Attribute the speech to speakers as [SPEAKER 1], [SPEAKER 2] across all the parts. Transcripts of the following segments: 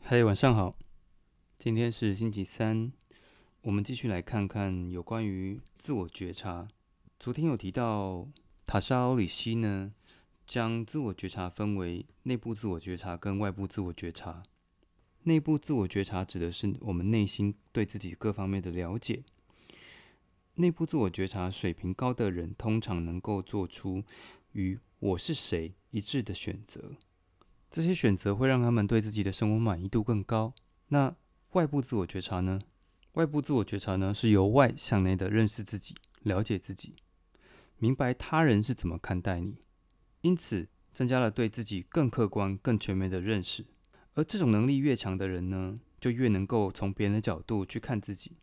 [SPEAKER 1] 嘿，晚上好，今天是星期三，我们继续来看看有关于自我觉察。昨天有提到塔莎·奥里希呢，将自我觉察分为内部自我觉察跟外部自我觉察。内部自我觉察指的是我们内心对自己各方面的了解。内部自我觉察水平高的人，通常能够做出与“我是谁”一致的选择。这些选择会让他们对自己的生活满意度更高。那外部自我觉察呢？外部自我觉察呢，是由外向内的认识自己、了解自己，明白他人是怎么看待你，因此增加了对自己更客观、更全面的认识。而这种能力越强的人呢，就越能够从别人的角度去看自己，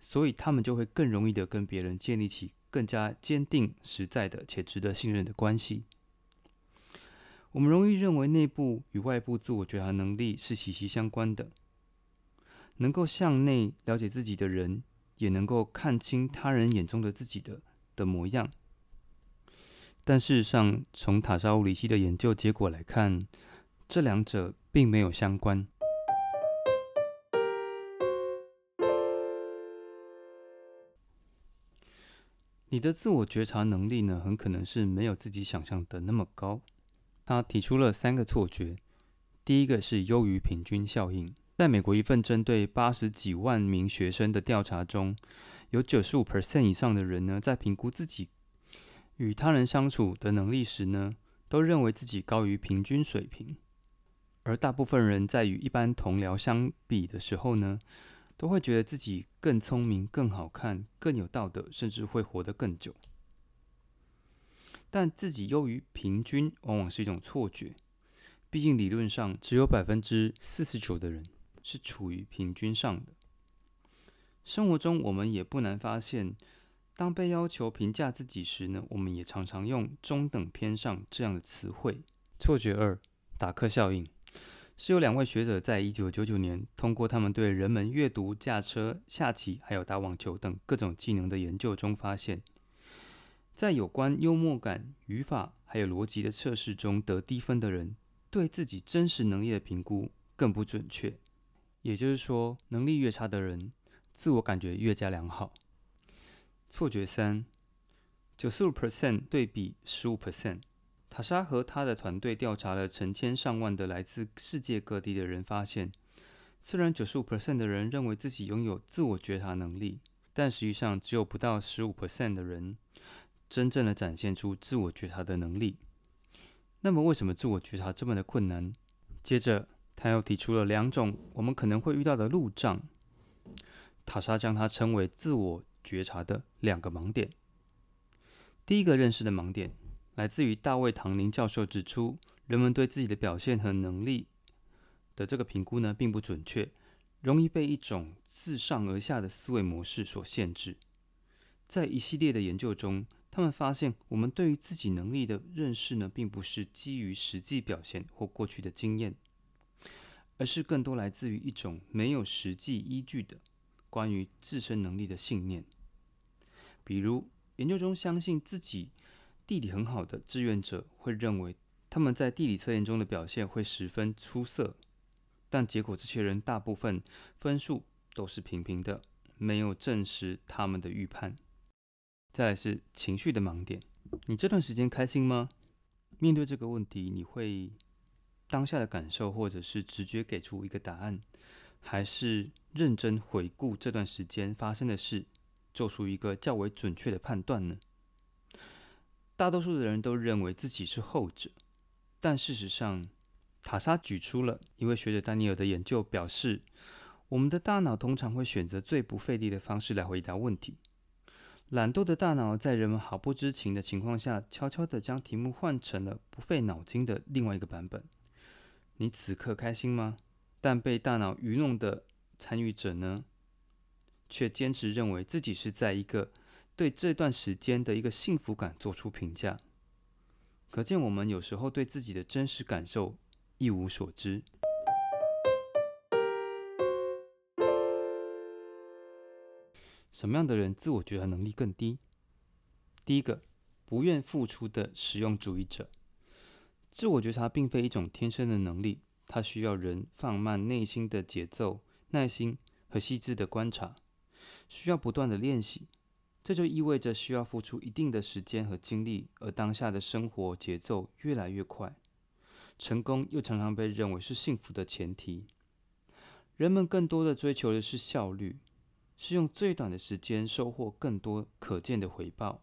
[SPEAKER 1] 所以他们就会更容易的跟别人建立起更加坚定、实在的且值得信任的关系。我们容易认为内部与外部自我觉察能力是息息相关的。能够向内了解自己的人，也能够看清他人眼中的自己的的模样。但事实上，从塔莎乌里希的研究结果来看，这两者并没有相关。你的自我觉察能力呢，很可能是没有自己想象的那么高。他提出了三个错觉，第一个是优于平均效应。在美国一份针对八十几万名学生的调查中，有九十五 percent 以上的人呢，在评估自己与他人相处的能力时呢，都认为自己高于平均水平。而大部分人在与一般同僚相比的时候呢，都会觉得自己更聪明、更好看、更有道德，甚至会活得更久。但自己优于平均，往往是一种错觉。毕竟理论上，只有百分之四十九的人是处于平均上的。生活中，我们也不难发现，当被要求评价自己时呢，我们也常常用“中等偏上”这样的词汇。错觉二：达克效应，是由两位学者在一九九九年通过他们对人们阅读、驾车、下棋还有打网球等各种技能的研究中发现。在有关幽默感、语法还有逻辑的测试中得低分的人，对自己真实能力的评估更不准确。也就是说，能力越差的人，自我感觉越加良好。错觉三：九十五 percent 对比十五 percent。塔莎和他的团队调查了成千上万的来自世界各地的人，发现，虽然九十五 percent 的人认为自己拥有自我觉察能力，但实际上只有不到十五 percent 的人。真正的展现出自我觉察的能力。那么，为什么自我觉察这么的困难？接着，他又提出了两种我们可能会遇到的路障。塔莎将它称为自我觉察的两个盲点。第一个认识的盲点来自于大卫·唐宁教授指出，人们对自己的表现和能力的这个评估呢，并不准确，容易被一种自上而下的思维模式所限制。在一系列的研究中，他们发现，我们对于自己能力的认识呢，并不是基于实际表现或过去的经验，而是更多来自于一种没有实际依据的关于自身能力的信念。比如，研究中相信自己地理很好的志愿者会认为他们在地理测验中的表现会十分出色，但结果这些人大部分分数都是平平的，没有证实他们的预判。再来是情绪的盲点，你这段时间开心吗？面对这个问题，你会当下的感受，或者是直觉给出一个答案，还是认真回顾这段时间发生的事，做出一个较为准确的判断呢？大多数的人都认为自己是后者，但事实上，塔莎举出了一位学者丹尼尔的研究表示，我们的大脑通常会选择最不费力的方式来回答问题。懒惰的大脑在人们毫不知情的情况下，悄悄地将题目换成了不费脑筋的另外一个版本。你此刻开心吗？但被大脑愚弄的参与者呢，却坚持认为自己是在一个对这段时间的一个幸福感做出评价。可见我们有时候对自己的真实感受一无所知。什么样的人自我觉察能力更低？第一个，不愿付出的实用主义者。自我觉察并非一种天生的能力，它需要人放慢内心的节奏、耐心和细致的观察，需要不断的练习。这就意味着需要付出一定的时间和精力，而当下的生活节奏越来越快，成功又常常被认为是幸福的前提。人们更多的追求的是效率，是用最短的时间收获更多可见的回报，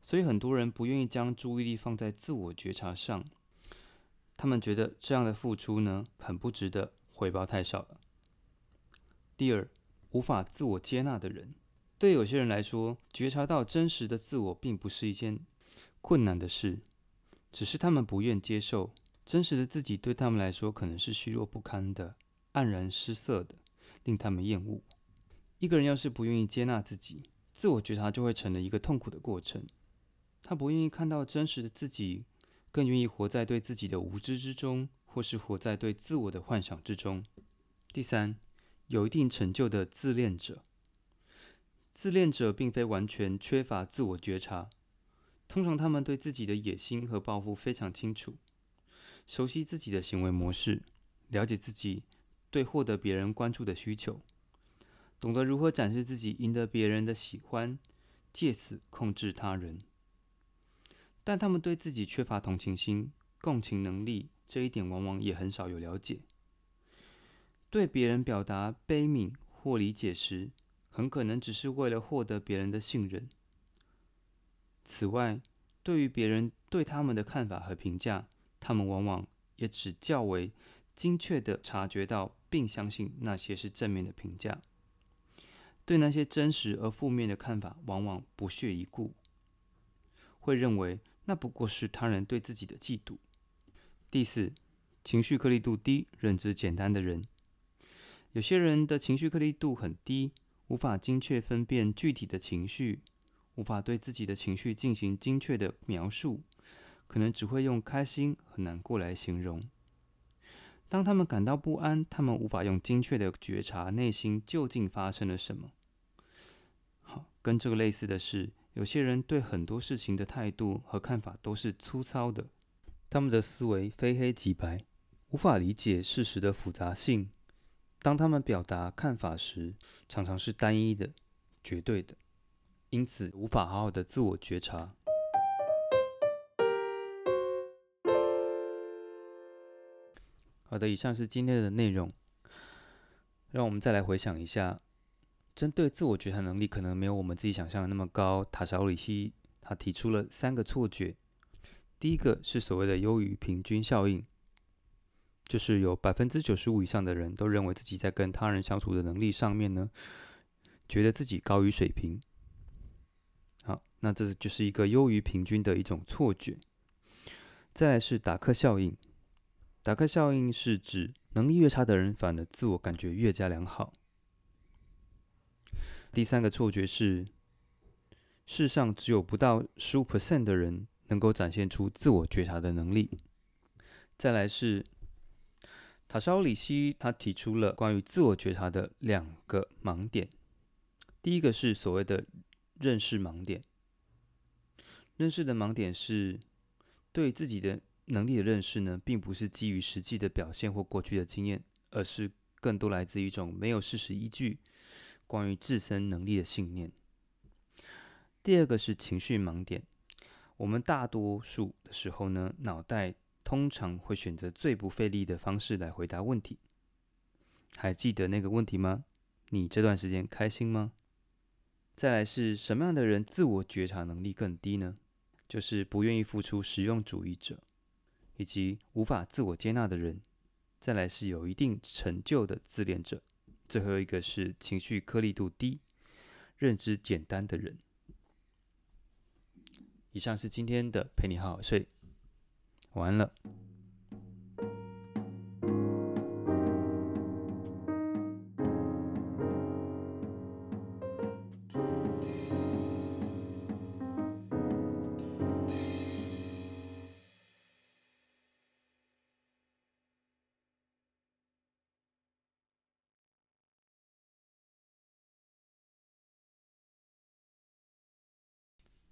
[SPEAKER 1] 所以很多人不愿意将注意力放在自我觉察上，他们觉得这样的付出呢很不值得，回报太少了。第二，无法自我接纳的人。对有些人来说，觉察到真实的自我并不是一件困难的事，只是他们不愿接受真实的自己。对他们来说，可能是虚弱不堪的、黯然失色的，令他们厌恶。一个人要是不愿意接纳自己，自我觉察就会成了一个痛苦的过程。他不愿意看到真实的自己，更愿意活在对自己的无知之中，或是活在对自我的幻想之中。第三，有一定成就的自恋者。自恋者并非完全缺乏自我觉察，通常他们对自己的野心和抱负非常清楚，熟悉自己的行为模式，了解自己对获得别人关注的需求，懂得如何展示自己，赢得别人的喜欢，借此控制他人。但他们对自己缺乏同情心、共情能力，这一点往往也很少有了解。对别人表达悲悯或理解时，很可能只是为了获得别人的信任。此外，对于别人对他们的看法和评价，他们往往也只较为精确地察觉到并相信那些是正面的评价，对那些真实而负面的看法往往不屑一顾，会认为那不过是他人对自己的嫉妒。第四，情绪颗粒度低、认知简单的人，有些人的情绪颗粒度很低。无法精确分辨具体的情绪，无法对自己的情绪进行精确的描述，可能只会用开心和难过来形容。当他们感到不安，他们无法用精确的觉察内心究竟发生了什么。好，跟这个类似的是，有些人对很多事情的态度和看法都是粗糙的，他们的思维非黑即白，无法理解事实的复杂性。当他们表达看法时，常常是单一的、绝对的，因此无法好好的自我觉察。好的，以上是今天的内容。让我们再来回想一下，针对自我觉察能力可能没有我们自己想象的那么高。塔绍里希他提出了三个错觉，第一个是所谓的优于平均效应。就是有百分之九十五以上的人都认为自己在跟他人相处的能力上面呢，觉得自己高于水平。好，那这就是一个优于平均的一种错觉。再来是达克效应，达克效应是指能力越差的人，反而自我感觉越加良好。第三个错觉是，世上只有不到十五 percent 的人能够展现出自我觉察的能力。再来是。塔绍里希他提出了关于自我觉察的两个盲点，第一个是所谓的认识盲点。认识的盲点是对自己的能力的认识呢，并不是基于实际的表现或过去的经验，而是更多来自一种没有事实依据关于自身能力的信念。第二个是情绪盲点，我们大多数的时候呢，脑袋。通常会选择最不费力的方式来回答问题。还记得那个问题吗？你这段时间开心吗？再来是什么样的人自我觉察能力更低呢？就是不愿意付出实用主义者，以及无法自我接纳的人。再来是有一定成就的自恋者。最后一个是情绪颗粒度低、认知简单的人。以上是今天的陪你好好睡。晚安了。